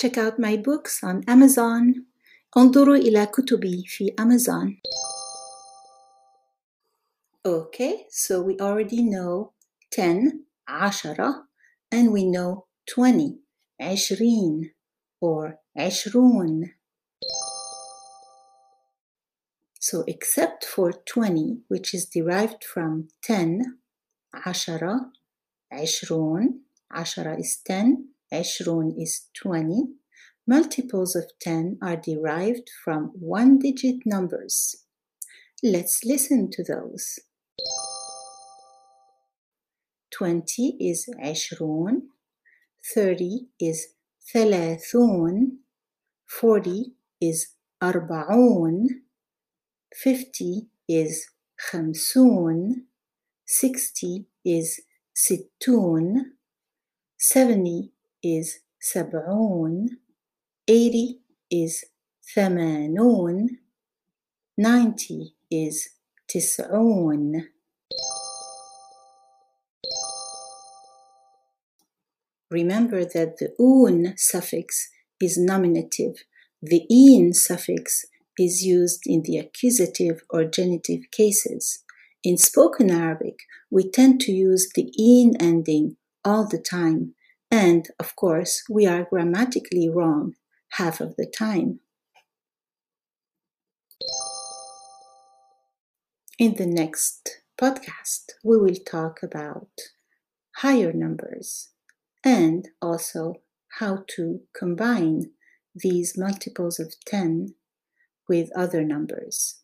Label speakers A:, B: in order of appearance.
A: Check out my books on Amazon. انظروا إلى كتبي في Amazon. Okay, so we already know 10 عشرة and we know 20 عشرين or عشرون. So except for 20 which is derived from 10 عشرة عشرون عشرة is 10 عشرون is 20 multiples of 10 are derived from one digit numbers. Let's listen to those. 20 is عشرون 30 is ثلاثون 40 is أربعون 50 is خمسون 60 is ستون 70 is سبعون 80 is ثمانون 90 is تسعون Remember that the un suffix is nominative. The in suffix is used in the accusative or genitive cases. In spoken Arabic, we tend to use the in ending all the time, and of course, we are grammatically wrong half of the time. In the next podcast, we will talk about higher numbers and also how to combine these multiples of 10 with other numbers.